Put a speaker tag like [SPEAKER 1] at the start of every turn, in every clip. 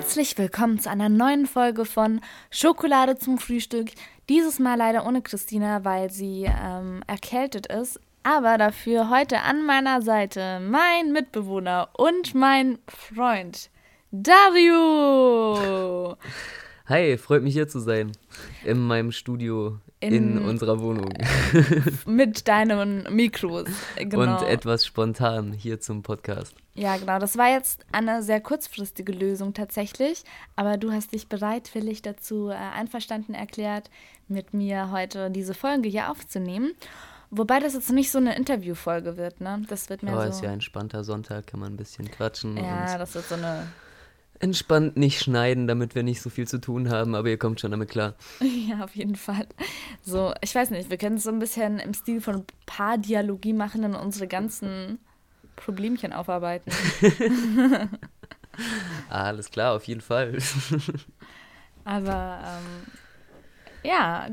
[SPEAKER 1] Herzlich willkommen zu einer neuen Folge von Schokolade zum Frühstück. Dieses Mal leider ohne Christina, weil sie ähm, erkältet ist. Aber dafür heute an meiner Seite mein Mitbewohner und mein Freund Dario.
[SPEAKER 2] Hi, freut mich hier zu sein. In meinem Studio, in, in unserer Wohnung.
[SPEAKER 1] Mit deinen Mikros.
[SPEAKER 2] Genau. Und etwas spontan hier zum Podcast.
[SPEAKER 1] Ja, genau. Das war jetzt eine sehr kurzfristige Lösung tatsächlich. Aber du hast dich bereitwillig dazu äh, einverstanden erklärt, mit mir heute diese Folge hier aufzunehmen. Wobei das jetzt nicht so eine Interviewfolge wird, ne? Das wird mehr
[SPEAKER 2] oh,
[SPEAKER 1] so.
[SPEAKER 2] ist ja ein entspannter Sonntag, kann man ein bisschen quatschen.
[SPEAKER 1] Ja, das wird so eine.
[SPEAKER 2] Entspannt nicht schneiden, damit wir nicht so viel zu tun haben, aber ihr kommt schon damit klar.
[SPEAKER 1] Ja, auf jeden Fall. So, ich weiß nicht, wir können es so ein bisschen im Stil von Paardialogie machen und unsere ganzen Problemchen aufarbeiten.
[SPEAKER 2] Alles klar, auf jeden Fall.
[SPEAKER 1] aber ähm, ja,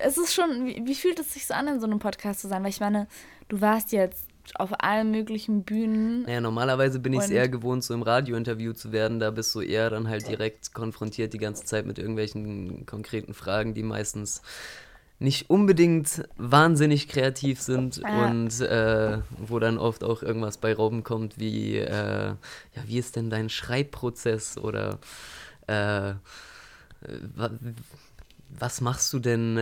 [SPEAKER 1] es ist schon, wie, wie, fühlt es sich so an, in so einem Podcast zu sein? Weil ich meine, du warst jetzt auf allen möglichen Bühnen.
[SPEAKER 2] Naja, normalerweise bin ich es eher gewohnt, so im Radiointerview zu werden. Da bist du eher dann halt direkt konfrontiert die ganze Zeit mit irgendwelchen konkreten Fragen, die meistens nicht unbedingt wahnsinnig kreativ sind ja. und äh, wo dann oft auch irgendwas bei Rauben kommt, wie, äh, ja, wie ist denn dein Schreibprozess oder äh, was machst du denn?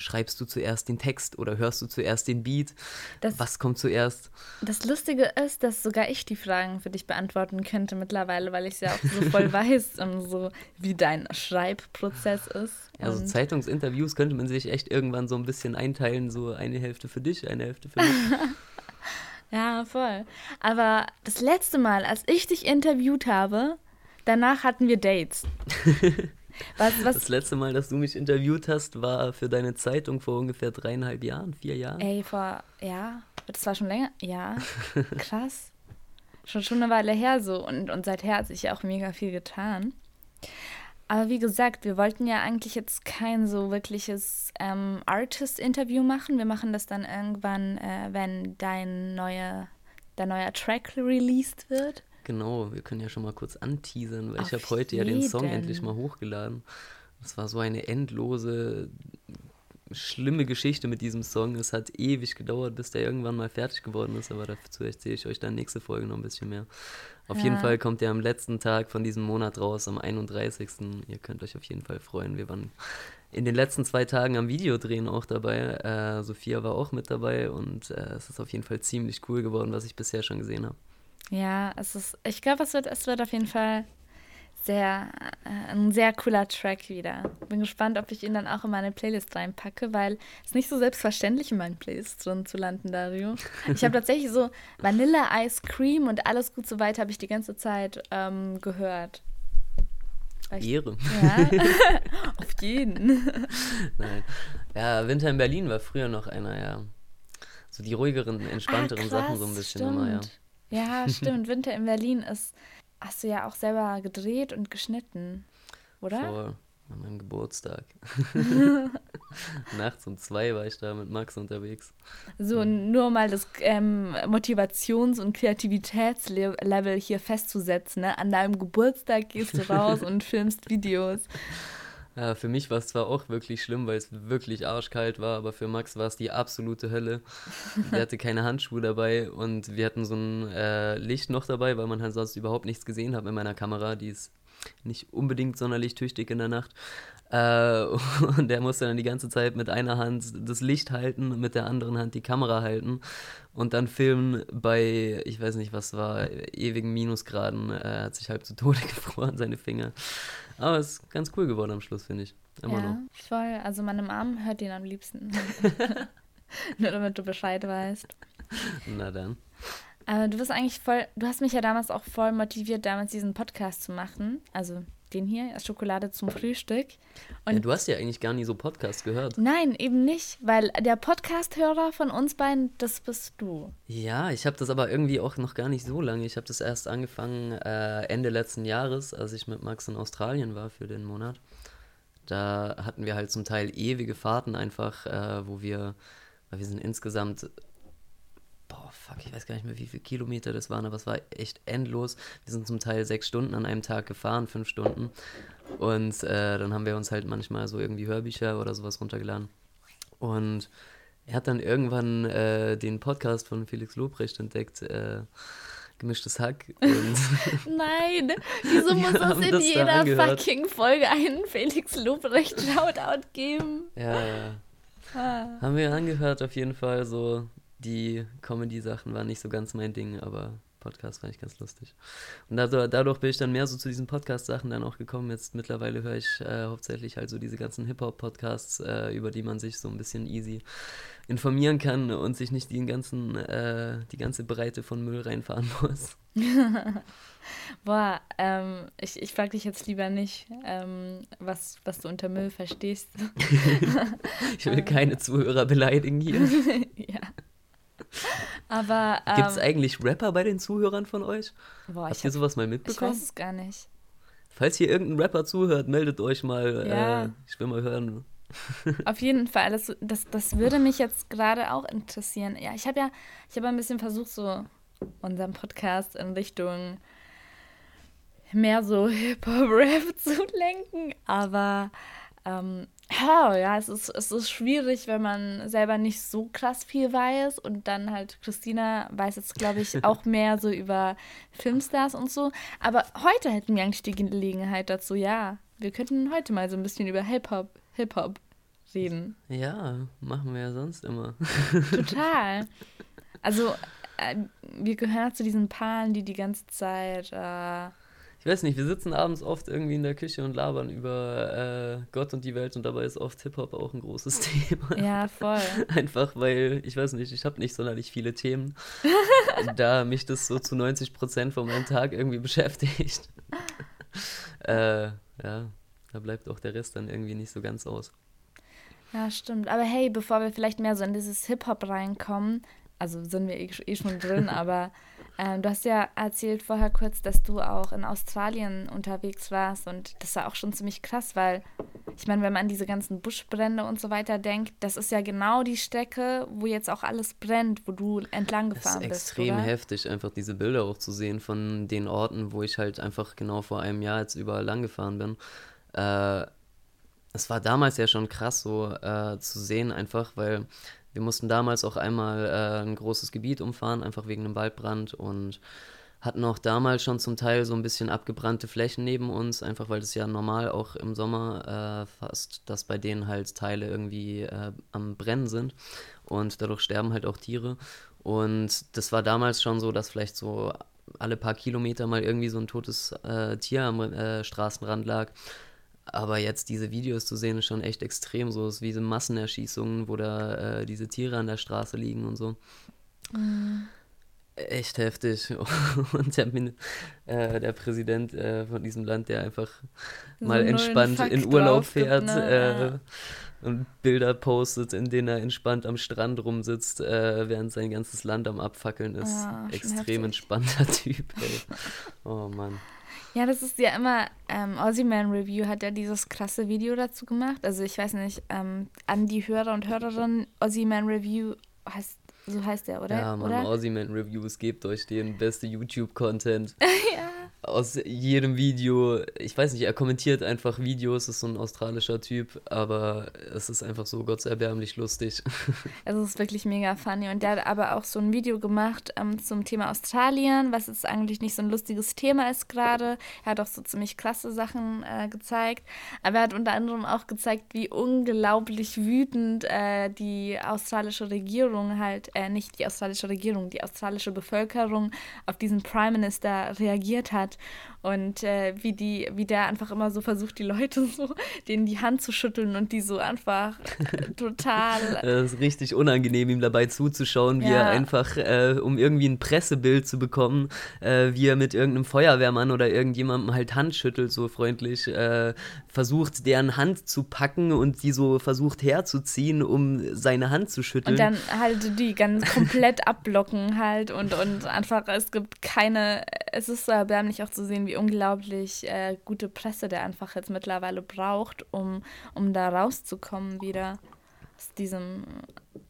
[SPEAKER 2] Schreibst du zuerst den Text oder hörst du zuerst den Beat? Das, was kommt zuerst?
[SPEAKER 1] Das Lustige ist, dass sogar ich die Fragen für dich beantworten könnte mittlerweile, weil ich es ja auch so voll weiß und so, wie dein Schreibprozess ist.
[SPEAKER 2] Also Zeitungsinterviews könnte man sich echt irgendwann so ein bisschen einteilen, so eine Hälfte für dich, eine Hälfte für mich.
[SPEAKER 1] ja, voll. Aber das letzte Mal, als ich dich interviewt habe, danach hatten wir Dates.
[SPEAKER 2] Was, was? Das letzte Mal, dass du mich interviewt hast, war für deine Zeitung vor ungefähr dreieinhalb Jahren, vier Jahren.
[SPEAKER 1] Ey, vor, ja, das war schon länger, ja, krass. schon, schon eine Weile her so und, und seither hat sich ja auch mega viel getan. Aber wie gesagt, wir wollten ja eigentlich jetzt kein so wirkliches ähm, Artist-Interview machen. Wir machen das dann irgendwann, äh, wenn dein neuer, dein neuer Track released wird.
[SPEAKER 2] Genau, wir können ja schon mal kurz anteasern, weil Auf ich habe heute jeden. ja den Song endlich mal hochgeladen. Das war so eine endlose, schlimme Geschichte mit diesem Song. Es hat ewig gedauert, bis der irgendwann mal fertig geworden ist, aber dazu erzähle ich euch dann nächste Folge noch ein bisschen mehr. Auf ja. jeden Fall kommt der am letzten Tag von diesem Monat raus, am 31. Ihr könnt euch auf jeden Fall freuen. Wir waren in den letzten zwei Tagen am Videodrehen auch dabei. Äh, Sophia war auch mit dabei und äh, es ist auf jeden Fall ziemlich cool geworden, was ich bisher schon gesehen habe.
[SPEAKER 1] Ja, es ist, ich glaube, es wird, es wird auf jeden Fall sehr, äh, ein sehr cooler Track wieder. Bin gespannt, ob ich ihn dann auch in meine Playlist reinpacke, weil es nicht so selbstverständlich in meinen Playlists drin zu landen, Dario. Ich habe tatsächlich so Vanille Ice Cream und alles gut so weit habe ich die ganze Zeit ähm, gehört.
[SPEAKER 2] Ehre.
[SPEAKER 1] Ja, auf jeden.
[SPEAKER 2] Nein. Ja, Winter in Berlin war früher noch einer, ja. So die ruhigeren, entspannteren ah, krass, Sachen so ein bisschen stimmt. immer, ja.
[SPEAKER 1] Ja, stimmt. Winter in Berlin ist, hast du ja auch selber gedreht und geschnitten, oder?
[SPEAKER 2] Vor an meinem Geburtstag. Nachts um zwei war ich da mit Max unterwegs.
[SPEAKER 1] So, nur mal das ähm, Motivations- und Kreativitätslevel hier festzusetzen. Ne? An deinem Geburtstag gehst du raus und filmst Videos.
[SPEAKER 2] Ja, für mich war es zwar auch wirklich schlimm, weil es wirklich arschkalt war, aber für Max war es die absolute Hölle. Er hatte keine Handschuhe dabei und wir hatten so ein äh, Licht noch dabei, weil man halt sonst überhaupt nichts gesehen hat mit meiner Kamera. Die ist nicht unbedingt sonderlich tüchtig in der Nacht. Äh, und der musste dann die ganze Zeit mit einer Hand das Licht halten, mit der anderen Hand die Kamera halten und dann filmen bei, ich weiß nicht, was war, ewigen Minusgraden. Er hat sich halb zu Tode gefroren, seine Finger. Aber es ist ganz cool geworden am Schluss, finde ich.
[SPEAKER 1] Immer ja, noch. voll. Also meine Mom hört ihn am liebsten. Nur damit du Bescheid weißt.
[SPEAKER 2] Na dann.
[SPEAKER 1] Aber du bist eigentlich voll, du hast mich ja damals auch voll motiviert, damals diesen Podcast zu machen. Also den hier, Schokolade zum Frühstück.
[SPEAKER 2] Und ja, du hast ja eigentlich gar nie so Podcast gehört.
[SPEAKER 1] Nein, eben nicht, weil der Podcast-Hörer von uns beiden, das bist du.
[SPEAKER 2] Ja, ich habe das aber irgendwie auch noch gar nicht so lange. Ich habe das erst angefangen äh, Ende letzten Jahres, als ich mit Max in Australien war für den Monat. Da hatten wir halt zum Teil ewige Fahrten einfach, äh, wo wir, weil wir sind insgesamt boah, fuck, ich weiß gar nicht mehr, wie viele Kilometer das waren, aber es war echt endlos. Wir sind zum Teil sechs Stunden an einem Tag gefahren, fünf Stunden. Und äh, dann haben wir uns halt manchmal so irgendwie Hörbücher oder sowas runtergeladen. Und er hat dann irgendwann äh, den Podcast von Felix Lobrecht entdeckt, äh, gemischtes Hack.
[SPEAKER 1] Nein, wieso muss das in das jeder fucking Folge einen Felix Lobrecht Shoutout geben?
[SPEAKER 2] Ja, ja. Ah. Haben wir angehört, auf jeden Fall. So, die Comedy-Sachen waren nicht so ganz mein Ding, aber Podcast fand ich ganz lustig. Und dadurch, dadurch bin ich dann mehr so zu diesen Podcast-Sachen dann auch gekommen. Jetzt mittlerweile höre ich äh, hauptsächlich halt so diese ganzen Hip-Hop-Podcasts, äh, über die man sich so ein bisschen easy informieren kann und sich nicht den ganzen, äh, die ganze Breite von Müll reinfahren muss.
[SPEAKER 1] Boah, ähm, ich, ich frage dich jetzt lieber nicht, ähm, was, was du unter Müll verstehst.
[SPEAKER 2] ich will keine Zuhörer beleidigen hier. ja.
[SPEAKER 1] Aber.
[SPEAKER 2] Ähm, Gibt es eigentlich Rapper bei den Zuhörern von euch?
[SPEAKER 1] Boah,
[SPEAKER 2] Habt ihr hab, sowas mal mitbekommen?
[SPEAKER 1] Ich weiß es gar nicht.
[SPEAKER 2] Falls hier irgendein Rapper zuhört, meldet euch mal. Ja. Äh, ich will mal hören.
[SPEAKER 1] Auf jeden Fall, das, das, das würde mich jetzt gerade auch interessieren. Ja, ich habe ja, ich habe ein bisschen versucht, so unseren Podcast in Richtung mehr so Hip-Hop-Rap zu lenken, aber ähm, ja, es ist, es ist schwierig, wenn man selber nicht so krass viel weiß und dann halt Christina weiß jetzt, glaube ich, auch mehr so über Filmstars und so. Aber heute hätten wir eigentlich die Gelegenheit dazu, ja. Wir könnten heute mal so ein bisschen über Hip-Hop, Hip-Hop reden.
[SPEAKER 2] Ja, machen wir ja sonst immer.
[SPEAKER 1] Total. Also, äh, wir gehören zu diesen Paaren, die die ganze Zeit äh,
[SPEAKER 2] ich weiß nicht, wir sitzen abends oft irgendwie in der Küche und labern über äh, Gott und die Welt und dabei ist oft Hip-Hop auch ein großes Thema.
[SPEAKER 1] Ja, voll.
[SPEAKER 2] Einfach weil, ich weiß nicht, ich habe nicht sonderlich viele Themen, da mich das so zu 90 Prozent von meinem Tag irgendwie beschäftigt. äh, ja, da bleibt auch der Rest dann irgendwie nicht so ganz aus.
[SPEAKER 1] Ja, stimmt. Aber hey, bevor wir vielleicht mehr so in dieses Hip-Hop reinkommen, also sind wir eh, eh schon drin, aber ähm, du hast ja erzählt vorher kurz, dass du auch in Australien unterwegs warst und das war auch schon ziemlich krass, weil ich meine, wenn man an diese ganzen Buschbrände und so weiter denkt, das ist ja genau die Strecke, wo jetzt auch alles brennt, wo du entlang gefahren bist.
[SPEAKER 2] Es ist extrem
[SPEAKER 1] oder?
[SPEAKER 2] heftig, einfach diese Bilder auch zu sehen von den Orten, wo ich halt einfach genau vor einem Jahr jetzt überall lang gefahren bin. Äh, es war damals ja schon krass so äh, zu sehen, einfach, weil wir mussten damals auch einmal äh, ein großes Gebiet umfahren, einfach wegen einem Waldbrand und hatten auch damals schon zum Teil so ein bisschen abgebrannte Flächen neben uns, einfach weil es ja normal auch im Sommer äh, fast, dass bei denen halt Teile irgendwie äh, am Brennen sind und dadurch sterben halt auch Tiere. Und das war damals schon so, dass vielleicht so alle paar Kilometer mal irgendwie so ein totes äh, Tier am äh, Straßenrand lag. Aber jetzt diese Videos zu sehen, ist schon echt extrem. So ist wie so Massenerschießungen, wo da äh, diese Tiere an der Straße liegen und so. Mhm. Echt heftig. Und der, äh, der Präsident äh, von diesem Land, der einfach so mal entspannt in Urlaub fährt ne? äh, und Bilder postet, in denen er entspannt am Strand rumsitzt, äh, während sein ganzes Land am Abfackeln ist. Ah, Extrem heftig. entspannter Typ, ey. Oh Mann.
[SPEAKER 1] Ja, das ist ja immer, ähm, Man Review hat ja dieses krasse Video dazu gemacht. Also ich weiß nicht, ähm, an die Hörer und Hörerinnen, Man Review heißt, so heißt der, oder?
[SPEAKER 2] Ja,
[SPEAKER 1] man,
[SPEAKER 2] Man Reviews, gebt euch den beste YouTube-Content.
[SPEAKER 1] ja
[SPEAKER 2] aus jedem Video, ich weiß nicht, er kommentiert einfach Videos, ist so ein australischer Typ, aber es ist einfach so gottserbärmlich lustig.
[SPEAKER 1] Es ist wirklich mega funny und der hat aber auch so ein Video gemacht ähm, zum Thema Australien, was jetzt eigentlich nicht so ein lustiges Thema ist gerade. Er hat auch so ziemlich klasse Sachen äh, gezeigt, aber er hat unter anderem auch gezeigt, wie unglaublich wütend äh, die australische Regierung halt, äh, nicht die australische Regierung, die australische Bevölkerung auf diesen Prime Minister reagiert hat hat und äh, wie die, wie der einfach immer so versucht, die Leute so, denen die Hand zu schütteln und die so einfach äh, total.
[SPEAKER 2] Das ist richtig unangenehm, ihm dabei zuzuschauen, wie ja. er einfach, äh, um irgendwie ein Pressebild zu bekommen, äh, wie er mit irgendeinem Feuerwehrmann oder irgendjemandem halt Hand schüttelt, so freundlich, äh, versucht, deren Hand zu packen und die so versucht herzuziehen, um seine Hand zu schütteln.
[SPEAKER 1] Und dann halt die ganz komplett abblocken halt und, und einfach, es gibt keine, es ist so erbärmlich auch zu sehen, wie unglaublich äh, gute Presse der einfach jetzt mittlerweile braucht, um, um da rauszukommen wieder. aus diesem,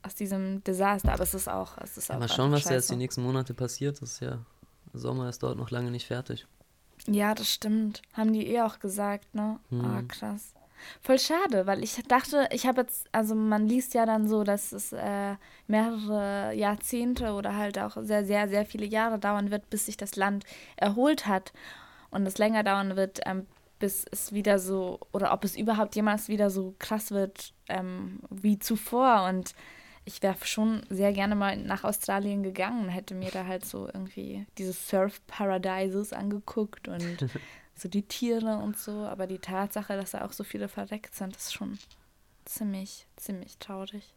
[SPEAKER 1] aus diesem Desaster. Aber es ist auch, es ist
[SPEAKER 2] ja,
[SPEAKER 1] auch
[SPEAKER 2] Mal schauen, was jetzt die nächsten Monate passiert. Das ist ja, Sommer ist dort noch lange nicht fertig.
[SPEAKER 1] Ja, das stimmt. Haben die eh auch gesagt, ne?
[SPEAKER 2] Hm.
[SPEAKER 1] Ah, krass. Voll schade, weil ich dachte, ich habe jetzt, also man liest ja dann so, dass es äh, mehrere Jahrzehnte oder halt auch sehr, sehr, sehr viele Jahre dauern wird, bis sich das Land erholt hat und es länger dauern wird, ähm, bis es wieder so, oder ob es überhaupt jemals wieder so krass wird ähm, wie zuvor. Und ich wäre schon sehr gerne mal nach Australien gegangen hätte mir da halt so irgendwie diese Surf Paradises angeguckt und so die Tiere und so. Aber die Tatsache, dass da auch so viele verreckt sind, ist schon ziemlich, ziemlich traurig.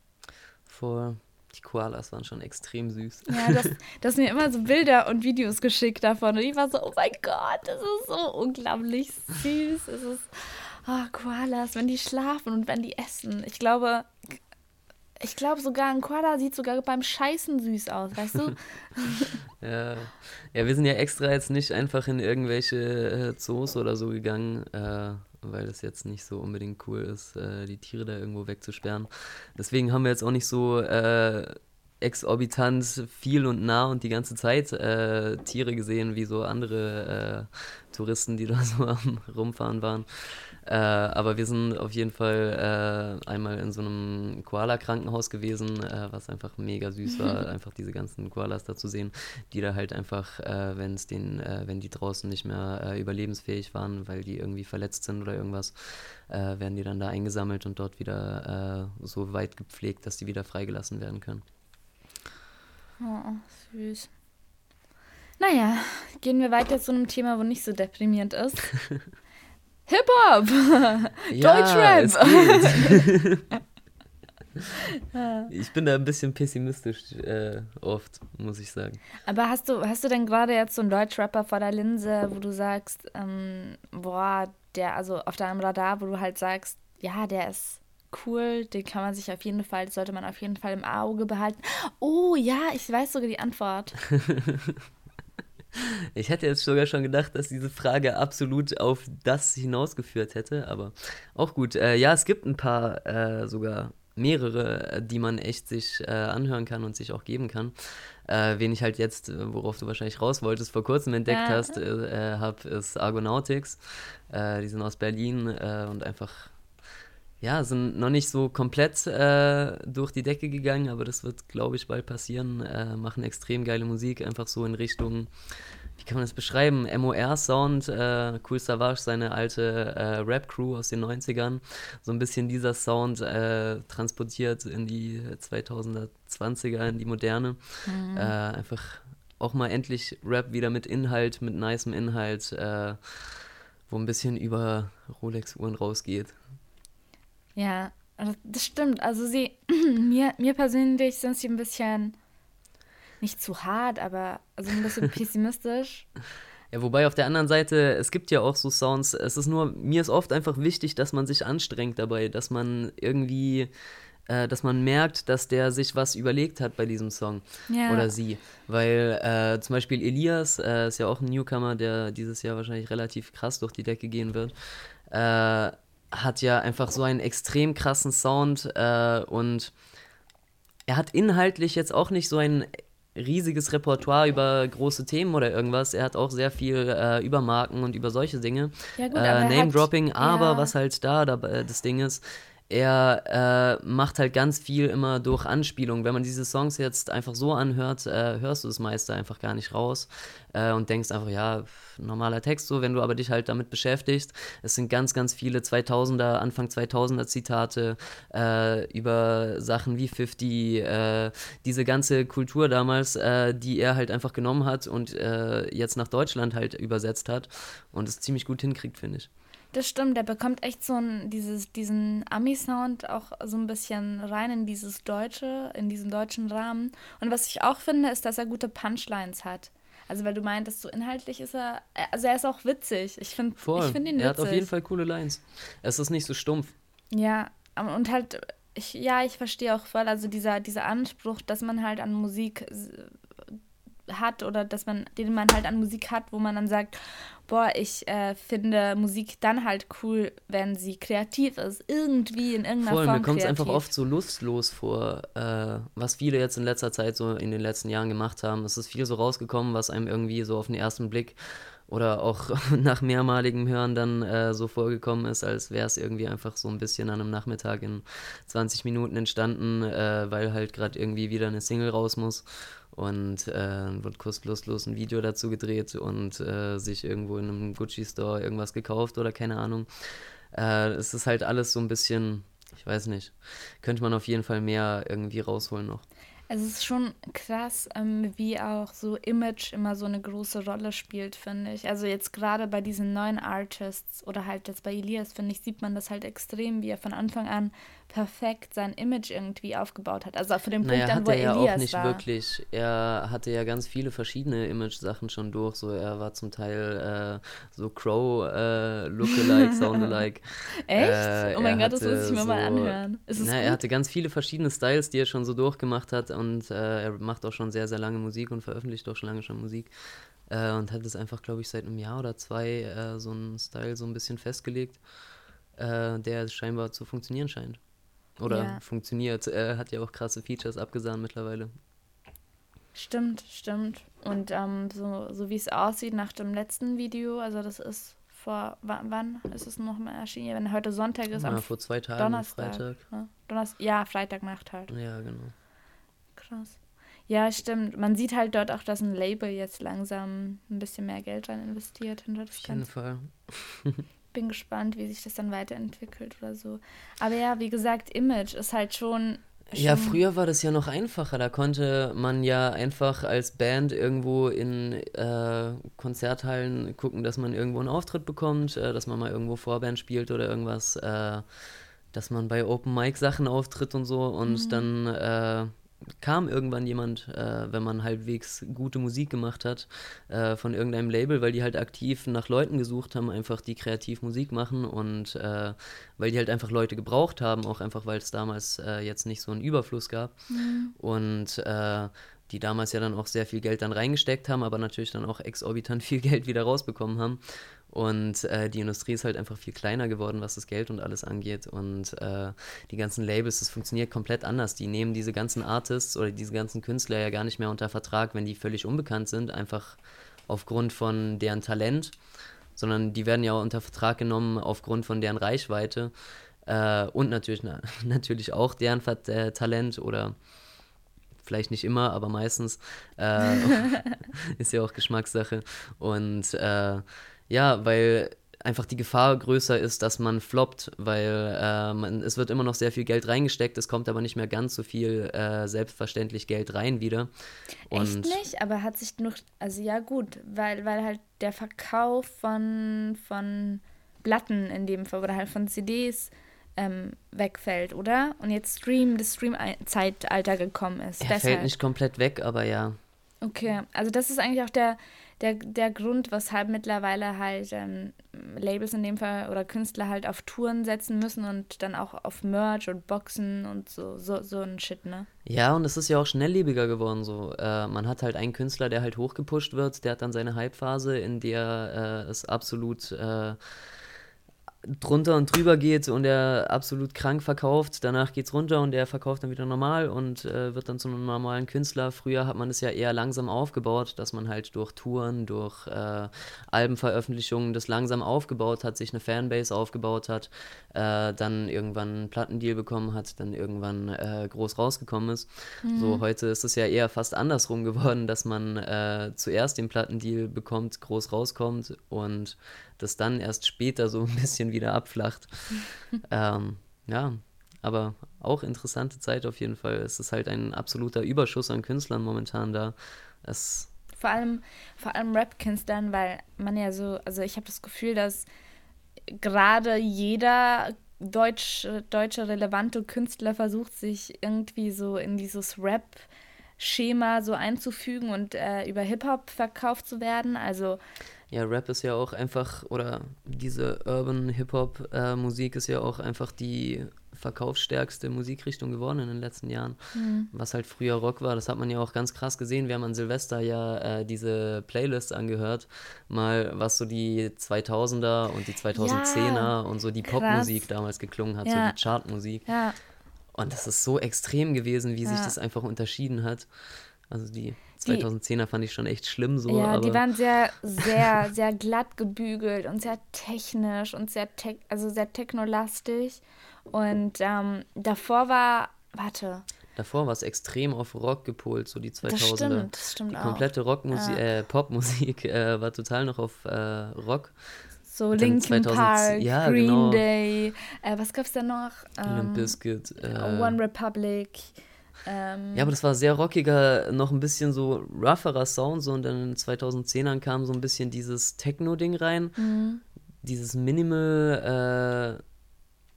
[SPEAKER 2] Vor die Koalas waren schon extrem süß.
[SPEAKER 1] Ja, das, das mir immer so Bilder und Videos geschickt davon. Und ich war so, oh mein Gott, das ist so unglaublich süß. Es ist, oh, Koalas, wenn die schlafen und wenn die essen. Ich glaube, ich glaube sogar, ein Koala sieht sogar beim Scheißen süß aus, weißt du?
[SPEAKER 2] ja. ja, wir sind ja extra jetzt nicht einfach in irgendwelche äh, Zoos oder so gegangen. Äh, weil das jetzt nicht so unbedingt cool ist, äh, die Tiere da irgendwo wegzusperren. Deswegen haben wir jetzt auch nicht so äh, exorbitant viel und nah und die ganze Zeit äh, Tiere gesehen, wie so andere äh, Touristen, die da so am Rumfahren waren. Äh, aber wir sind auf jeden Fall äh, einmal in so einem Koala-Krankenhaus gewesen, äh, was einfach mega süß war, einfach diese ganzen Koalas da zu sehen, die da halt einfach, äh, wenn es den, äh, wenn die draußen nicht mehr äh, überlebensfähig waren, weil die irgendwie verletzt sind oder irgendwas, werden die dann da eingesammelt und dort wieder so weit gepflegt, dass die wieder freigelassen werden können.
[SPEAKER 1] Oh, süß. Naja, gehen wir weiter zu einem Thema, wo nicht so deprimierend ist. Hip-Hop! Ja,
[SPEAKER 2] Deutschrap! ich bin da ein bisschen pessimistisch äh, oft, muss ich sagen.
[SPEAKER 1] Aber hast du, hast du denn gerade jetzt so einen Deutschrapper vor der Linse, wo du sagst, ähm, boah, der, also auf deinem Radar, wo du halt sagst, ja, der ist cool, den kann man sich auf jeden Fall, sollte man auf jeden Fall im Auge behalten. Oh ja, ich weiß sogar die Antwort.
[SPEAKER 2] Ich hätte jetzt sogar schon gedacht, dass diese Frage absolut auf das hinausgeführt hätte, aber auch gut. Äh, ja, es gibt ein paar, äh, sogar mehrere, die man echt sich äh, anhören kann und sich auch geben kann. Äh, wen ich halt jetzt, worauf du wahrscheinlich raus wolltest, vor kurzem entdeckt ja. hast, äh, habe, ist Argonautics. Äh, die sind aus Berlin und einfach ja, sind noch nicht so komplett äh, durch die Decke gegangen, aber das wird, glaube ich, bald passieren. Äh, machen extrem geile Musik, einfach so in Richtung, wie kann man das beschreiben? MOR-Sound, äh, Cool Savage, seine alte äh, Rap-Crew aus den 90ern. So ein bisschen dieser Sound äh, transportiert in die 2020er, in die Moderne. Mhm. Äh, einfach auch mal endlich Rap wieder mit Inhalt, mit nicem Inhalt, wo ein bisschen über Rolex-Uhren rausgeht.
[SPEAKER 1] Ja, das stimmt. Also sie, mir, mir persönlich sind sie ein bisschen nicht zu hart, aber also ein bisschen pessimistisch.
[SPEAKER 2] Ja, wobei auf der anderen Seite, es gibt ja auch so Sounds, es ist nur, mir ist oft einfach wichtig, dass man sich anstrengt dabei, dass man irgendwie, äh, dass man merkt, dass der sich was überlegt hat bei diesem Song ja. oder sie. Weil äh, zum Beispiel Elias äh, ist ja auch ein Newcomer, der dieses Jahr wahrscheinlich relativ krass durch die Decke gehen wird. Äh, hat ja einfach so einen extrem krassen Sound äh, und er hat inhaltlich jetzt auch nicht so ein riesiges Repertoire über große Themen oder irgendwas. Er hat auch sehr viel äh, über Marken und über solche Dinge. Ja, gut, äh, Name-Dropping, aber ja. was halt da, da das Ding ist, er äh, macht halt ganz viel immer durch Anspielung. Wenn man diese Songs jetzt einfach so anhört, äh, hörst du das meiste einfach gar nicht raus äh, und denkst einfach, ja, normaler Text so. Wenn du aber dich halt damit beschäftigst, es sind ganz, ganz viele 2000er, Anfang 2000er Zitate äh, über Sachen wie 50, äh, diese ganze Kultur damals, äh, die er halt einfach genommen hat und jetzt nach Deutschland halt übersetzt hat und es ziemlich gut hinkriegt, finde ich.
[SPEAKER 1] Das stimmt, der bekommt echt so ein, dieses, diesen Ami-Sound auch so ein bisschen rein in dieses Deutsche, in diesen deutschen Rahmen. Und was ich auch finde, ist, dass er gute Punchlines hat. Also, weil du meintest, so inhaltlich ist er, also er ist auch witzig. Ich finde find ihn
[SPEAKER 2] witzig. Er hat auf jeden Fall coole Lines. Es ist nicht so stumpf.
[SPEAKER 1] Ja, und halt, ich, ja, ich verstehe auch voll, also dieser, dieser Anspruch, dass man halt an Musik hat oder dass man, den man halt an Musik hat, wo man dann sagt, boah, ich äh, finde Musik dann halt cool, wenn sie kreativ ist, irgendwie in irgendeiner
[SPEAKER 2] Voll,
[SPEAKER 1] Form
[SPEAKER 2] mir kommt es einfach oft so lustlos vor, äh, was viele jetzt in letzter Zeit so in den letzten Jahren gemacht haben. Es ist viel so rausgekommen, was einem irgendwie so auf den ersten Blick oder auch nach mehrmaligem Hören dann äh, so vorgekommen ist, als wäre es irgendwie einfach so ein bisschen an einem Nachmittag in 20 Minuten entstanden, äh, weil halt gerade irgendwie wieder eine Single raus muss und äh, wird kurzlustlos ein Video dazu gedreht und äh, sich irgendwo in einem Gucci-Store irgendwas gekauft oder keine Ahnung. Äh, es ist halt alles so ein bisschen, ich weiß nicht, könnte man auf jeden Fall mehr irgendwie rausholen noch.
[SPEAKER 1] Es ist schon krass, ähm, wie auch so Image immer so eine große Rolle spielt, finde ich. Also jetzt gerade bei diesen neuen Artists oder halt jetzt bei Elias, finde ich, sieht man das halt extrem, wie er von Anfang an perfekt sein Image irgendwie aufgebaut hat. Also für den Punkt
[SPEAKER 2] Naja,
[SPEAKER 1] an,
[SPEAKER 2] hat
[SPEAKER 1] wo
[SPEAKER 2] er ja
[SPEAKER 1] Elias
[SPEAKER 2] auch nicht
[SPEAKER 1] war.
[SPEAKER 2] wirklich. Er hatte ja ganz viele verschiedene Image-Sachen schon durch. So, er war zum Teil äh, so Crow äh, Lookalike, Soundalike.
[SPEAKER 1] Echt?
[SPEAKER 2] Äh,
[SPEAKER 1] oh mein Gott, das muss ich mir mal
[SPEAKER 2] so-
[SPEAKER 1] anhören. Ist
[SPEAKER 2] Na,
[SPEAKER 1] gut?
[SPEAKER 2] er hatte ganz viele verschiedene Styles, die er schon so durchgemacht hat und äh, er macht auch schon sehr, sehr lange Musik und veröffentlicht auch schon lange schon Musik. Äh, und hat es einfach, glaube ich, seit einem Jahr oder zwei äh, so einen Style so ein bisschen festgelegt, äh, der scheinbar zu funktionieren scheint. Oder
[SPEAKER 1] Ja.
[SPEAKER 2] funktioniert. Er hat ja auch krasse Features abgesahnt mittlerweile.
[SPEAKER 1] Stimmt, stimmt. Und ähm, so, so wie es aussieht nach dem letzten Video, also das ist vor, wann, wann ist es nochmal erschienen? Ja, Wenn heute Sonntag ist,
[SPEAKER 2] Ja,
[SPEAKER 1] am
[SPEAKER 2] vor zwei Tagen,
[SPEAKER 1] Donnerstag.
[SPEAKER 2] Freitag.
[SPEAKER 1] Ne? Donnerstag, ja, Freitagnacht halt.
[SPEAKER 2] Ja, genau.
[SPEAKER 1] Krass. Ja, stimmt. Man sieht halt dort auch, dass ein Label jetzt langsam ein bisschen mehr Geld rein investiert hinter das
[SPEAKER 2] Auf jeden. Fall.
[SPEAKER 1] Bin gespannt, wie sich das dann weiterentwickelt oder so. Aber ja, wie gesagt, Image ist halt schon.
[SPEAKER 2] Ja, früher war das ja noch einfacher. Da konnte man ja einfach als Band irgendwo in äh, Konzerthallen gucken, dass man irgendwo einen Auftritt bekommt, äh, dass man mal irgendwo Vorband spielt oder irgendwas, äh, dass man bei Open Mic Sachen auftritt und so. Und dann äh, kam irgendwann jemand, äh, wenn man halbwegs gute Musik gemacht hat, äh, von irgendeinem Label, weil die halt aktiv nach Leuten gesucht haben, einfach die kreativ Musik machen und äh, weil die halt einfach Leute gebraucht haben, auch einfach, weil es damals äh, jetzt nicht so einen Überfluss gab. Und äh, die damals ja dann auch sehr viel Geld dann reingesteckt haben, aber natürlich dann auch exorbitant viel Geld wieder rausbekommen haben. Und äh, die Industrie ist halt einfach viel kleiner geworden, was das Geld und alles angeht. Und äh, die ganzen Labels, das funktioniert komplett anders. Die nehmen diese ganzen Artists oder diese ganzen Künstler ja gar nicht mehr unter Vertrag, wenn die völlig unbekannt sind, einfach aufgrund von deren Talent, sondern die werden ja unter Vertrag genommen aufgrund von deren Reichweite äh, und natürlich, na, natürlich auch deren äh, Talent oder vielleicht nicht immer, aber meistens äh, ist ja auch Geschmackssache. Und äh, ja, weil einfach die Gefahr größer ist, dass man floppt, weil äh, man, es wird immer noch sehr viel Geld reingesteckt, es kommt aber nicht mehr ganz so viel äh, selbstverständlich Geld rein wieder.
[SPEAKER 1] Echt nicht, aber hat sich nur, also ja gut, weil, weil halt der Verkauf von, von Platten in dem Fall oder halt von CDs ähm, wegfällt, oder? Und jetzt Stream, das Stream-Zeitalter gekommen ist.
[SPEAKER 2] Er
[SPEAKER 1] Deshalb.
[SPEAKER 2] fällt nicht komplett weg, aber ja.
[SPEAKER 1] Okay, also das ist eigentlich auch der, der, der Grund, weshalb mittlerweile halt ähm, Labels in dem Fall oder Künstler halt auf Touren setzen müssen und dann auch auf Merch und Boxen und so, so, so ein Shit, ne?
[SPEAKER 2] Ja, und es ist ja auch schnelllebiger geworden so. Äh, man hat halt einen Künstler, der halt hochgepusht wird, der hat dann seine Hype-Phase, in der äh, es absolut äh, drunter und drüber geht und er absolut krank verkauft. Danach geht's runter und er verkauft dann wieder normal und äh, wird dann zu einem normalen Künstler. Früher hat man es ja eher langsam aufgebaut, dass man halt durch Touren, durch äh, Albenveröffentlichungen das langsam aufgebaut hat, sich eine Fanbase aufgebaut hat, äh, dann irgendwann einen Plattendeal bekommen hat, dann irgendwann äh, groß rausgekommen ist. So heute ist es ja eher fast andersrum geworden, dass man äh, zuerst den Plattendeal bekommt, groß rauskommt und das dann erst später so ein bisschen wieder abflacht. ähm, ja, aber auch interessante Zeit auf jeden Fall. Es ist halt ein absoluter Überschuss an Künstlern momentan da. Es,
[SPEAKER 1] Vor allem, vor allem Rap-Künstlern, weil man ja so, also ich habe das Gefühl, dass gerade jeder deutsch, deutsche relevante Künstler versucht, sich irgendwie so in dieses Rap-Schema so einzufügen und äh, über Hip-Hop verkauft zu werden. Also
[SPEAKER 2] ja, Rap ist ja auch einfach, oder diese Urban Hip-Hop-Musik ist ja auch einfach die verkaufsstärkste Musikrichtung geworden in den letzten Jahren. Mhm. Was halt früher Rock war, das hat man ja auch ganz krass gesehen. Wir haben an Silvester ja äh, diese Playlists angehört, mal was so die 2000er und die 2010er ja, und so die. Popmusik damals geklungen hat, ja. so die Chartmusik. Ja. Und das ist so extrem gewesen, wie sich das einfach unterschieden hat. Also die 2010er fand ich schon echt schlimm so.
[SPEAKER 1] Ja, die waren sehr, sehr, sehr glatt gebügelt und sehr technisch und sehr, te also sehr technolastig. Und ähm, davor war, warte.
[SPEAKER 2] Davor war es extrem auf Rock gepolt, so die 2000er. Das stimmt, das stimmt Die komplette Rockmusik, ja. äh, Popmusik äh, war total noch auf äh, Rock. So Linkin 2000, Park,
[SPEAKER 1] ja, Green genau. Day, äh, was gab's da noch? Ähm, Limp Bizkit. Äh, One Republic.
[SPEAKER 2] Ähm, ja, aber das war sehr rockiger, noch ein bisschen so rougherer Sound, so und dann in den 2010ern kam so ein bisschen dieses Techno-Ding rein. Mhm. Dieses Minimal,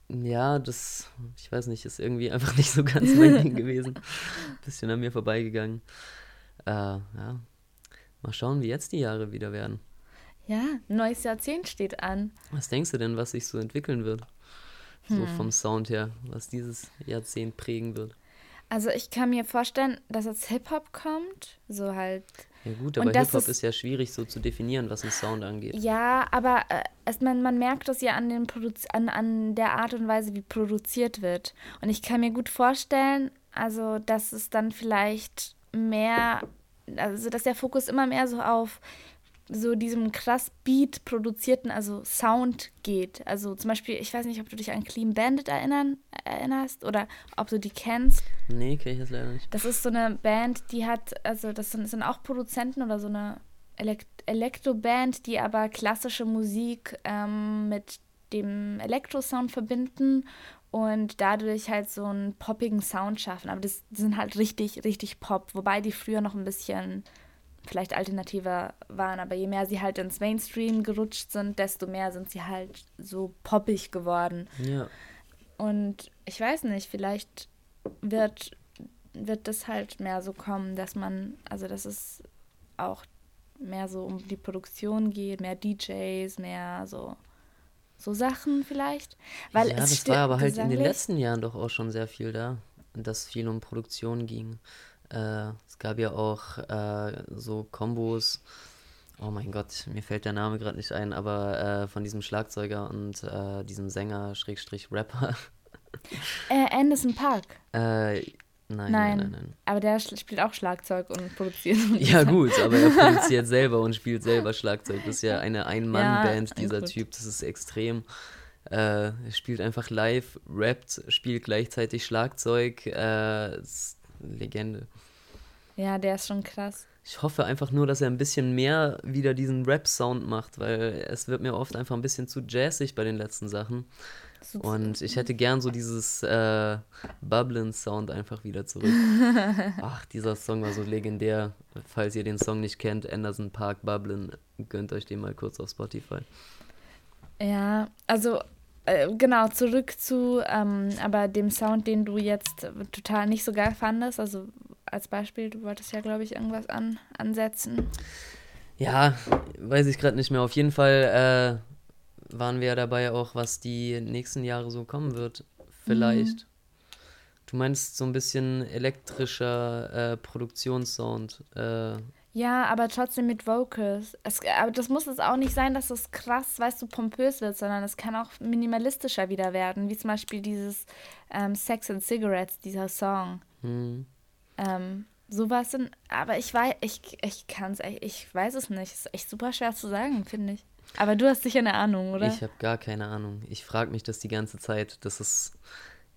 [SPEAKER 2] äh, ja, das, ich weiß nicht, ist irgendwie einfach nicht so ganz mein Ding gewesen. Bisschen an mir vorbeigegangen. Äh, ja. Mal schauen, wie jetzt die Jahre wieder werden.
[SPEAKER 1] Ja, neues Jahrzehnt steht an.
[SPEAKER 2] Was denkst du denn, was sich so entwickeln wird? Hm. So vom Sound her, was dieses Jahrzehnt prägen wird?
[SPEAKER 1] Also ich kann mir vorstellen, dass jetzt Hip-Hop kommt, so halt.
[SPEAKER 2] Ja gut, aber Hip-Hop ist, ist, ja schwierig so zu definieren, was ein Sound angeht.
[SPEAKER 1] Ja, aber äh, es, man, man merkt das ja an, den an, an der Art und Weise, wie produziert wird. Und ich kann mir gut vorstellen, also dass es dann vielleicht mehr, also dass der Fokus immer mehr so auf so diesem krass Beat produzierten, also Sound geht. Also zum Beispiel, ich weiß nicht, ob du dich an Clean Bandit erinnern, erinnerst oder ob du die kennst.
[SPEAKER 2] Nee, kenne ich das leider nicht.
[SPEAKER 1] Das ist so eine Band, die hat, also das sind, sind auch Produzenten oder so eine Elekt Elektroband, die aber klassische Musik ähm, mit dem Elektrosound verbinden und dadurch halt so einen poppigen Sound schaffen. Aber das, die sind halt richtig, richtig Pop, wobei die früher noch ein bisschen vielleicht alternativer waren, aber je mehr sie halt ins Mainstream gerutscht sind, desto mehr sind sie halt so poppig geworden. Ja. Und ich weiß nicht, vielleicht wird, wird das halt mehr so kommen, dass man, also dass es auch mehr so um die Produktion geht, mehr DJs, mehr so so Sachen vielleicht. Weil
[SPEAKER 2] ja, das war aber halt in den letzten Jahren doch auch schon sehr viel da, dass viel um Produktion ging. Äh, es gab ja auch äh, so Kombos. Oh mein Gott, mir fällt der Name gerade nicht ein, aber äh, von diesem Schlagzeuger und äh, diesem Sänger, Schrägstrich Rapper.
[SPEAKER 1] Äh, Anderson Park.
[SPEAKER 2] Äh, Nein, nein, nein, nein,
[SPEAKER 1] Aber der spielt auch Schlagzeug und produziert.
[SPEAKER 2] ja, gut, aber er produziert selber und spielt selber Schlagzeug. Das ist ja eine Ein-Mann-Band, ja, dieser Typ. Das ist extrem. Äh, er spielt einfach live, rappt, spielt gleichzeitig Schlagzeug. Äh, Legende.
[SPEAKER 1] Ja, der ist schon krass.
[SPEAKER 2] Ich hoffe einfach nur, dass er ein bisschen mehr wieder diesen Rap-Sound macht, weil es wird mir oft einfach ein bisschen zu jazzig bei den letzten Sachen. Und ich hätte gern so dieses äh, Bubblen-Sound einfach wieder zurück. Ach, dieser Song war so legendär. Falls ihr den Song nicht kennt, Anderson Park Bubblen, gönnt euch den mal kurz auf Spotify.
[SPEAKER 1] Ja, also äh, genau, zurück zu ähm, aber dem Sound, den du jetzt total nicht so geil fandest. Also als Beispiel, du wolltest ja, glaube ich, irgendwas an, ansetzen.
[SPEAKER 2] Ja, weiß ich gerade nicht mehr. Auf jeden Fall äh, waren wir ja dabei auch, was die nächsten Jahre so kommen wird. Vielleicht. Mhm. Du meinst so ein bisschen elektrischer äh, Produktionssound. Äh,
[SPEAKER 1] ja, aber trotzdem mit Vocals. Es, aber das muss es auch nicht sein, dass es krass, weißt du, pompös wird, sondern es kann auch minimalistischer wieder werden, wie zum Beispiel dieses ähm, Sex and Cigarettes, dieser Song. Mhm. Ähm, sowas sind, aber ich weiß, ich, ich kann es, ich weiß es nicht. Es ist echt super schwer zu sagen, finde ich. Aber du hast sicher eine Ahnung, oder?
[SPEAKER 2] Ich habe gar keine Ahnung. Ich frage mich das die ganze Zeit. Das ist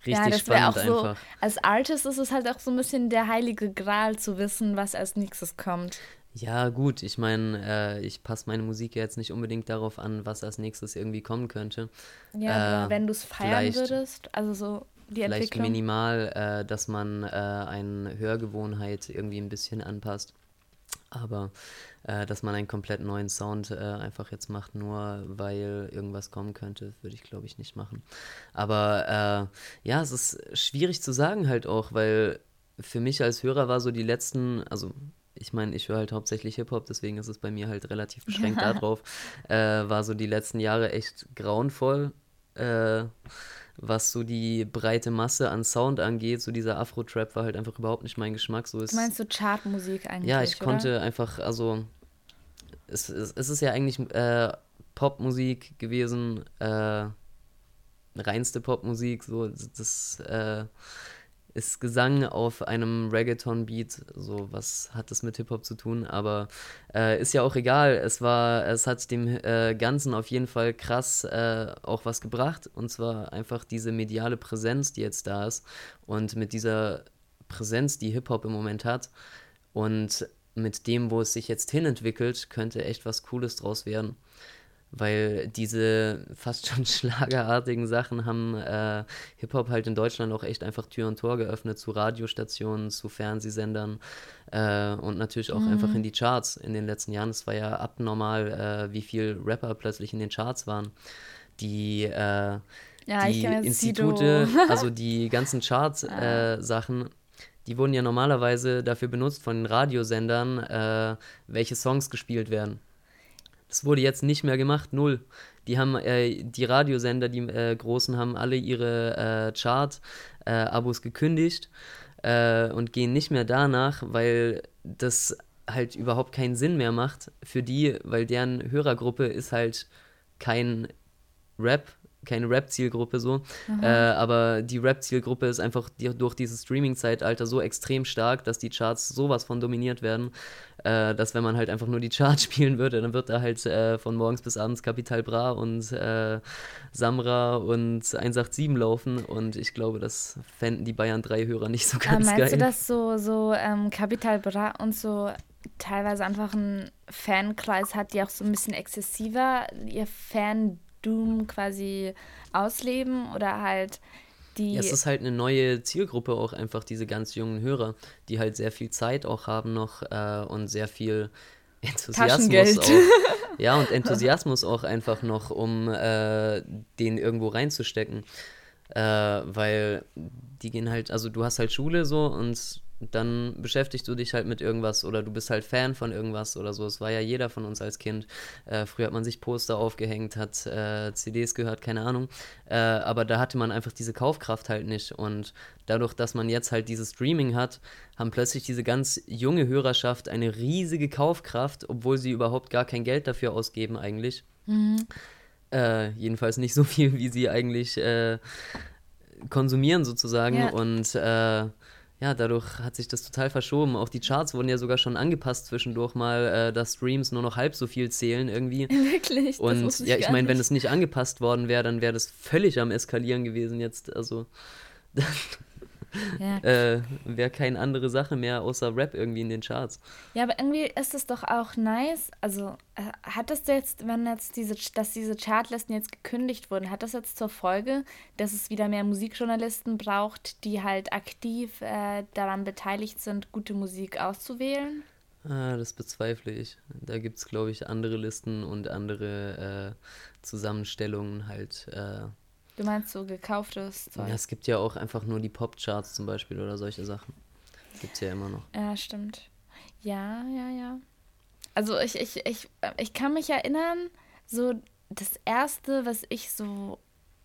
[SPEAKER 2] richtig ja, das spannend
[SPEAKER 1] auch einfach. So, als Artist ist es halt auch so ein bisschen der heilige Gral zu wissen, was als nächstes kommt.
[SPEAKER 2] Ja, gut, ich meine, äh, ich passe meine Musik jetzt nicht unbedingt darauf an, was als nächstes irgendwie kommen könnte.
[SPEAKER 1] Ja, äh, wenn du es feiern würdest, also so die
[SPEAKER 2] vielleicht Entwicklung. minimal, äh, dass man äh, eine Hörgewohnheit irgendwie ein bisschen anpasst. Aber äh, dass man einen komplett neuen Sound äh, einfach jetzt macht, nur weil irgendwas kommen könnte, würde ich glaube ich nicht machen. Aber äh, ja, es ist schwierig zu sagen halt auch, weil für mich als Hörer war so die letzten, also ich meine, ich höre halt hauptsächlich Hip-Hop, deswegen ist es bei mir halt relativ beschränkt darauf, äh, war so die letzten Jahre echt grauenvoll äh, was so die breite Masse an Sound angeht. So dieser Afro-Trap war halt einfach überhaupt nicht mein Geschmack. So ist,
[SPEAKER 1] du meinst so Chartmusik eigentlich?
[SPEAKER 2] Ja, ich
[SPEAKER 1] oder?
[SPEAKER 2] konnte einfach, also es, es, es ist ja eigentlich äh, Popmusik gewesen, äh, reinste Popmusik, so das äh, ist Gesang auf einem Reggaeton-Beat, so was hat das mit Hip-Hop zu tun, aber äh, ist ja auch egal, es war, es hat dem äh, Ganzen auf jeden Fall krass äh, auch was gebracht. Und zwar einfach diese mediale Präsenz, die jetzt da ist und mit dieser Präsenz, die Hip-Hop im Moment hat. Und mit dem, wo es sich jetzt hinentwickelt, könnte echt was Cooles draus werden weil diese fast schon schlagerartigen Sachen haben äh, Hip-Hop halt in Deutschland auch echt einfach Tür und Tor geöffnet zu Radiostationen, zu Fernsehsendern äh, und natürlich auch mhm. einfach in die Charts in den letzten Jahren. Es war ja abnormal, äh, wie viel Rapper plötzlich in den Charts waren. Die, äh, ja, die Institute, also die ganzen Charts-Sachen, äh, die wurden ja normalerweise dafür benutzt von den Radiosendern, äh, welche Songs gespielt werden. Das wurde jetzt nicht mehr gemacht, null. Die haben, äh, die Radiosender, die äh, großen, haben alle ihre äh, Chart-Abos äh, gekündigt äh, und gehen nicht mehr danach, weil das halt überhaupt keinen Sinn mehr macht für die, weil deren Hörergruppe ist halt kein Rap, keine Rap-Zielgruppe so. Äh, aber die Rap-Zielgruppe ist einfach die, durch dieses Streaming-Zeitalter so extrem stark, dass die Charts sowas von dominiert werden, äh, dass wenn man halt einfach nur die Charts spielen würde, dann wird da halt äh, von morgens bis abends Capital Bra und äh, Samra und 187 laufen und ich glaube, das fänden die Bayern 3 Hörer nicht so ganz
[SPEAKER 1] meinst
[SPEAKER 2] geil. Meinst
[SPEAKER 1] du, dass so, so ähm, Capital Bra und so teilweise einfach einen Fankreis hat, die auch so ein bisschen exzessiver ihr Fan-Doom quasi ausleben oder halt die.
[SPEAKER 2] Ja, es ist halt eine neue Zielgruppe auch einfach, diese ganz jungen Hörer, die halt sehr viel Zeit auch haben noch äh, und sehr viel Enthusiasmus auch. Ja, und Enthusiasmus auch einfach noch, um äh, den irgendwo reinzustecken. Äh, weil die gehen halt, also du hast halt Schule so und dann beschäftigst du dich halt mit irgendwas oder du bist halt Fan von irgendwas oder so. Es war ja jeder von uns als Kind. Äh, früher hat man sich Poster aufgehängt, hat äh, CDs gehört, keine Ahnung. Äh, aber da hatte man einfach diese Kaufkraft halt nicht. Und dadurch, dass man jetzt halt dieses Streaming hat, haben plötzlich diese ganz junge Hörerschaft eine riesige Kaufkraft, obwohl sie überhaupt gar kein Geld dafür ausgeben eigentlich. Mhm. Äh, jedenfalls nicht so viel, wie sie eigentlich äh, konsumieren sozusagen. Ja. Und äh, ja, dadurch hat sich das total verschoben. Auch die Charts wurden ja sogar schon angepasst zwischendurch mal, äh, dass Streams nur noch halb so viel zählen irgendwie. Wirklich? Und das ja, ich meine, wenn es nicht angepasst worden wäre, dann wäre das völlig am Eskalieren gewesen jetzt. Also ja. äh, wäre keine andere Sache mehr außer Rap irgendwie in den Charts.
[SPEAKER 1] Ja, aber irgendwie ist es doch auch nice. Also äh, hat es jetzt, wenn jetzt diese, dass diese Chartlisten jetzt gekündigt wurden, hat das jetzt zur Folge, dass es wieder mehr Musikjournalisten braucht, die halt aktiv äh, daran beteiligt sind, gute Musik auszuwählen?
[SPEAKER 2] Ah, das bezweifle ich. Da gibt es, glaube ich, andere Listen und andere äh, Zusammenstellungen halt äh,
[SPEAKER 1] Du meinst so gekauftes
[SPEAKER 2] Zeug? Ja, es gibt ja auch einfach nur die Popcharts zum Beispiel oder solche Sachen. Gibt es ja immer noch.
[SPEAKER 1] Ja, stimmt. Ja, ja, ja. Also ich, ich, ich, ich kann mich erinnern, so das erste, was ich so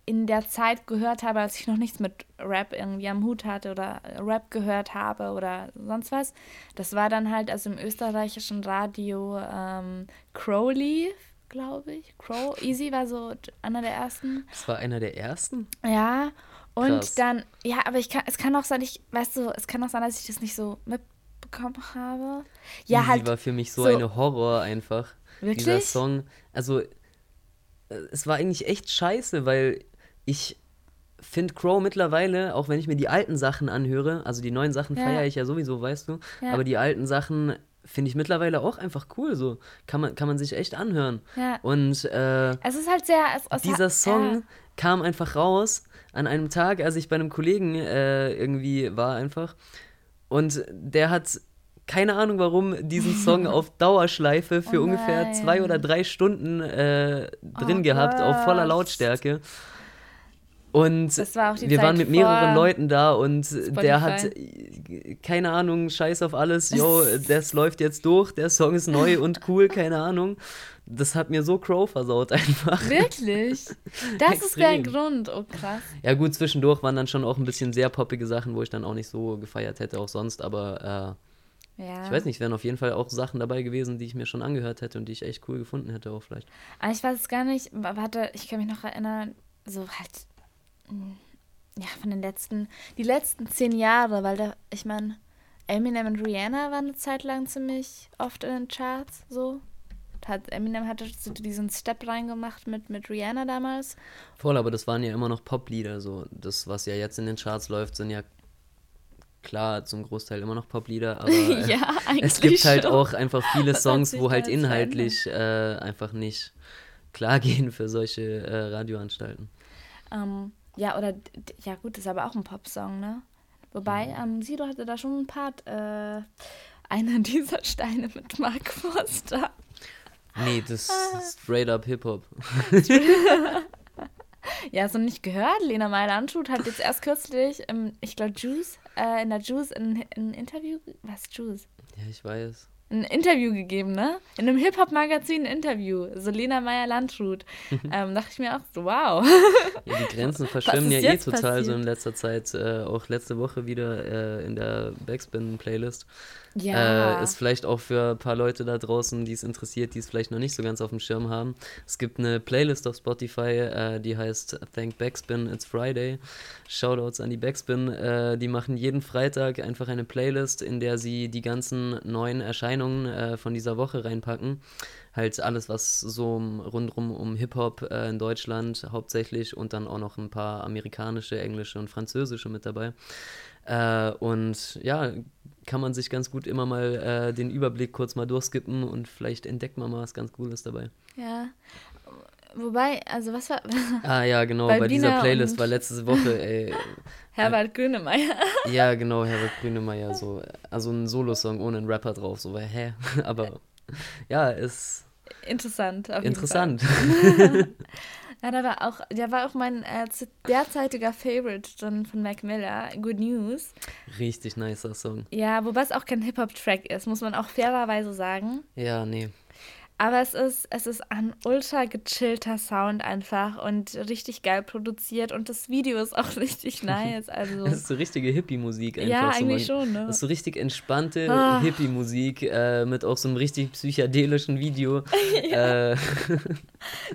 [SPEAKER 1] in der Zeit gehört habe, als ich noch nichts mit Rap irgendwie am Hut hatte oder Rap gehört habe oder sonst was, das war dann halt also im österreichischen Radio ähm, Crowley glaube ich. Crow, Easy war so einer der ersten.
[SPEAKER 2] Das war einer der ersten?
[SPEAKER 1] Ja. Und Krass. dann, ja, aber ich kann, es kann auch sein, ich, weißt du, es kann auch sein, dass ich das nicht so mitbekommen habe. Ja,
[SPEAKER 2] Easy halt. war für mich so, so eine Horror einfach. Wirklich? Dieser Song, also, äh, es war eigentlich echt scheiße, weil ich finde Crow mittlerweile, auch wenn ich mir die alten Sachen anhöre, also die neuen Sachen ja. feiere ich ja sowieso, weißt du, ja. aber die alten Sachen finde ich mittlerweile auch einfach cool. So kann man, kann man sich echt anhören. Ja. Und äh,
[SPEAKER 1] es ist halt sehr. Es, es
[SPEAKER 2] dieser Song ja. kam einfach raus an einem Tag, als ich bei einem Kollegen äh, irgendwie war einfach. Und der hat keine Ahnung warum diesen Song auf Dauerschleife für oh ungefähr zwei oder drei Stunden äh, drin oh gehabt, Gott. auf voller Lautstärke. Und wir Zeit waren mit mehreren Leuten da und Spotify. der hat, keine Ahnung, scheiß auf alles, yo, das läuft jetzt durch, der Song ist neu und cool, keine Ahnung. das hat mir so Crow versaut einfach.
[SPEAKER 1] Wirklich? Das ist der Grund, oh krass.
[SPEAKER 2] Ja gut, zwischendurch waren dann schon auch ein bisschen sehr poppige Sachen, wo ich dann auch nicht so gefeiert hätte, auch sonst, aber äh, ja. ich weiß nicht, wären auf jeden Fall auch Sachen dabei gewesen, die ich mir schon angehört hätte und die ich echt cool gefunden hätte auch vielleicht.
[SPEAKER 1] Aber ich weiß es gar nicht, warte, ich kann mich noch erinnern, so halt, ja, von den letzten, die letzten zehn Jahre, weil da, ich meine, Eminem und Rihanna waren eine Zeit lang ziemlich oft in den Charts, so. Hat, Eminem hatte diesen Step reingemacht mit, mit Rihanna damals.
[SPEAKER 2] Voll, aber das waren ja immer noch Poplieder, so. Das, was ja jetzt in den Charts läuft, sind ja klar zum Großteil immer noch Poplieder, aber äh, ja, es gibt halt auch einfach viele Songs, wo halt inhaltlich äh, einfach nicht klar gehen für solche äh, Radioanstalten.
[SPEAKER 1] Um, ähm, ja, oder, ja gut, das ist aber auch ein Popsong, ne? Wobei, ähm, Sido hatte da schon ein Part, äh, einer dieser Steine mit Mark Forster.
[SPEAKER 2] Nee, das ist straight up Hip-Hop.
[SPEAKER 1] ja, hast du nicht gehört? Lena Meyer-Landshut hat jetzt erst kürzlich, im, ich glaube, Juice, äh, in der Juice ein Interview. Was, Juice?
[SPEAKER 2] Ja, ich weiß
[SPEAKER 1] ein Interview gegeben, ne? In einem Hip-Hop-Magazin ein Interview. So Lena Meyer-Landrut. ähm, dachte ich mir auch so, wow.
[SPEAKER 2] ja, die Grenzen verschwimmen ja eh total passiert? so in letzter Zeit. Äh, auch letzte Woche wieder äh, in der Backspin-Playlist. Ja. Äh, ist vielleicht auch für ein paar Leute da draußen, die es interessiert, die es vielleicht noch nicht so ganz auf dem Schirm haben. Es gibt eine Playlist auf Spotify, äh, die heißt Thank Backspin, It's Friday. Shoutouts an die Backspin. Äh, die machen jeden Freitag einfach eine Playlist, in der sie die ganzen neuen Erscheinungen äh, von dieser Woche reinpacken. Halt alles, was so rundrum um Hip-Hop äh, in Deutschland hauptsächlich und dann auch noch ein paar amerikanische, englische und französische mit dabei. Äh, und ja, kann man sich ganz gut immer mal äh, den Überblick kurz mal durchskippen und vielleicht entdeckt man mal was ganz Cooles dabei.
[SPEAKER 1] Ja. Wobei, also was war.
[SPEAKER 2] Ah ja, genau, bei dieser Playlist war letzte Woche, ey.
[SPEAKER 1] Herbert Grünemeyer.
[SPEAKER 2] ja, genau, Herbert Grünemeyer, so. Also ein Solosong ohne einen Rapper drauf, so, hä? Aber ja, ist.
[SPEAKER 1] Interessant.
[SPEAKER 2] Auf interessant.
[SPEAKER 1] Ja, da war auch, der war auch mein äh, derzeitiger Favorite dann von Mac Miller, Good News.
[SPEAKER 2] Richtig nicer Song.
[SPEAKER 1] Ja, wobei es auch kein Hip-Hop-Track ist, muss man auch fairerweise sagen.
[SPEAKER 2] Ja, nee.
[SPEAKER 1] Aber es ist, es ist ein ultra gechillter Sound einfach und richtig geil produziert und das Video ist auch richtig nice. Also
[SPEAKER 2] das ist so richtige Hippie-Musik einfach. Ja, eigentlich so, schon, ne? Das ist so richtig entspannte oh. Hippie-Musik äh, mit auch so einem richtig psychedelischen Video. ja. äh.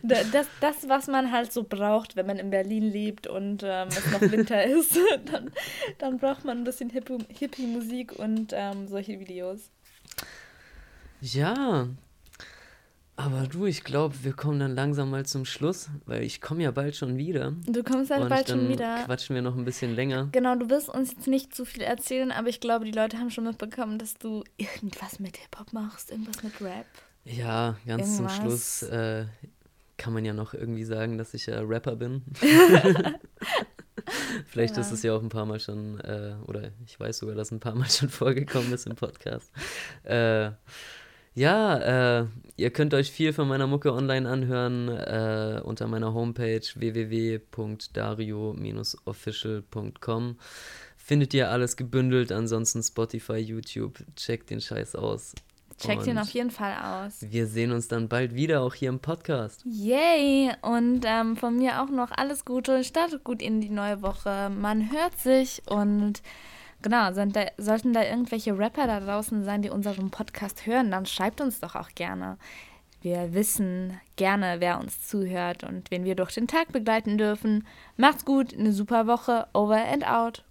[SPEAKER 1] das, das, was man halt so braucht, wenn man in Berlin lebt und ähm, es noch Winter ist, dann, dann braucht man ein bisschen Hippie-Musik und ähm, solche Videos.
[SPEAKER 2] Ja, aber du, ich glaube, wir kommen dann langsam mal zum Schluss, weil ich komme ja bald schon wieder.
[SPEAKER 1] Du kommst halt bald schon wieder.
[SPEAKER 2] Quatschen wir noch ein bisschen länger.
[SPEAKER 1] Genau, du wirst uns jetzt nicht zu viel erzählen, aber ich glaube, die Leute haben schon mitbekommen, dass du irgendwas mit Hip-Hop machst, irgendwas mit Rap.
[SPEAKER 2] Ja, ganz irgendwas. zum Schluss äh, kann man ja noch irgendwie sagen, dass ich ja Rapper bin. Vielleicht ja. ist es ja auch ein paar Mal schon, äh, oder ich weiß sogar, dass ein paar Mal schon vorgekommen ist im Podcast. Äh, ja, äh, ihr könnt euch viel von meiner Mucke online anhören äh, unter meiner Homepage www.dario-official.com. Findet ihr alles gebündelt, ansonsten Spotify, YouTube, checkt den Scheiß aus.
[SPEAKER 1] Checkt ihn auf jeden Fall aus.
[SPEAKER 2] Wir sehen uns dann bald wieder, auch hier im Podcast.
[SPEAKER 1] Yay! Und ähm, von mir auch noch alles Gute. Startet gut in die neue Woche. Man hört sich und Genau, da, sollten da irgendwelche Rapper da draußen sein, die unseren Podcast hören, dann schreibt uns doch auch gerne. Wir wissen gerne, wer uns zuhört und wen wir durch den Tag begleiten dürfen. Macht's gut, eine super Woche, over and out.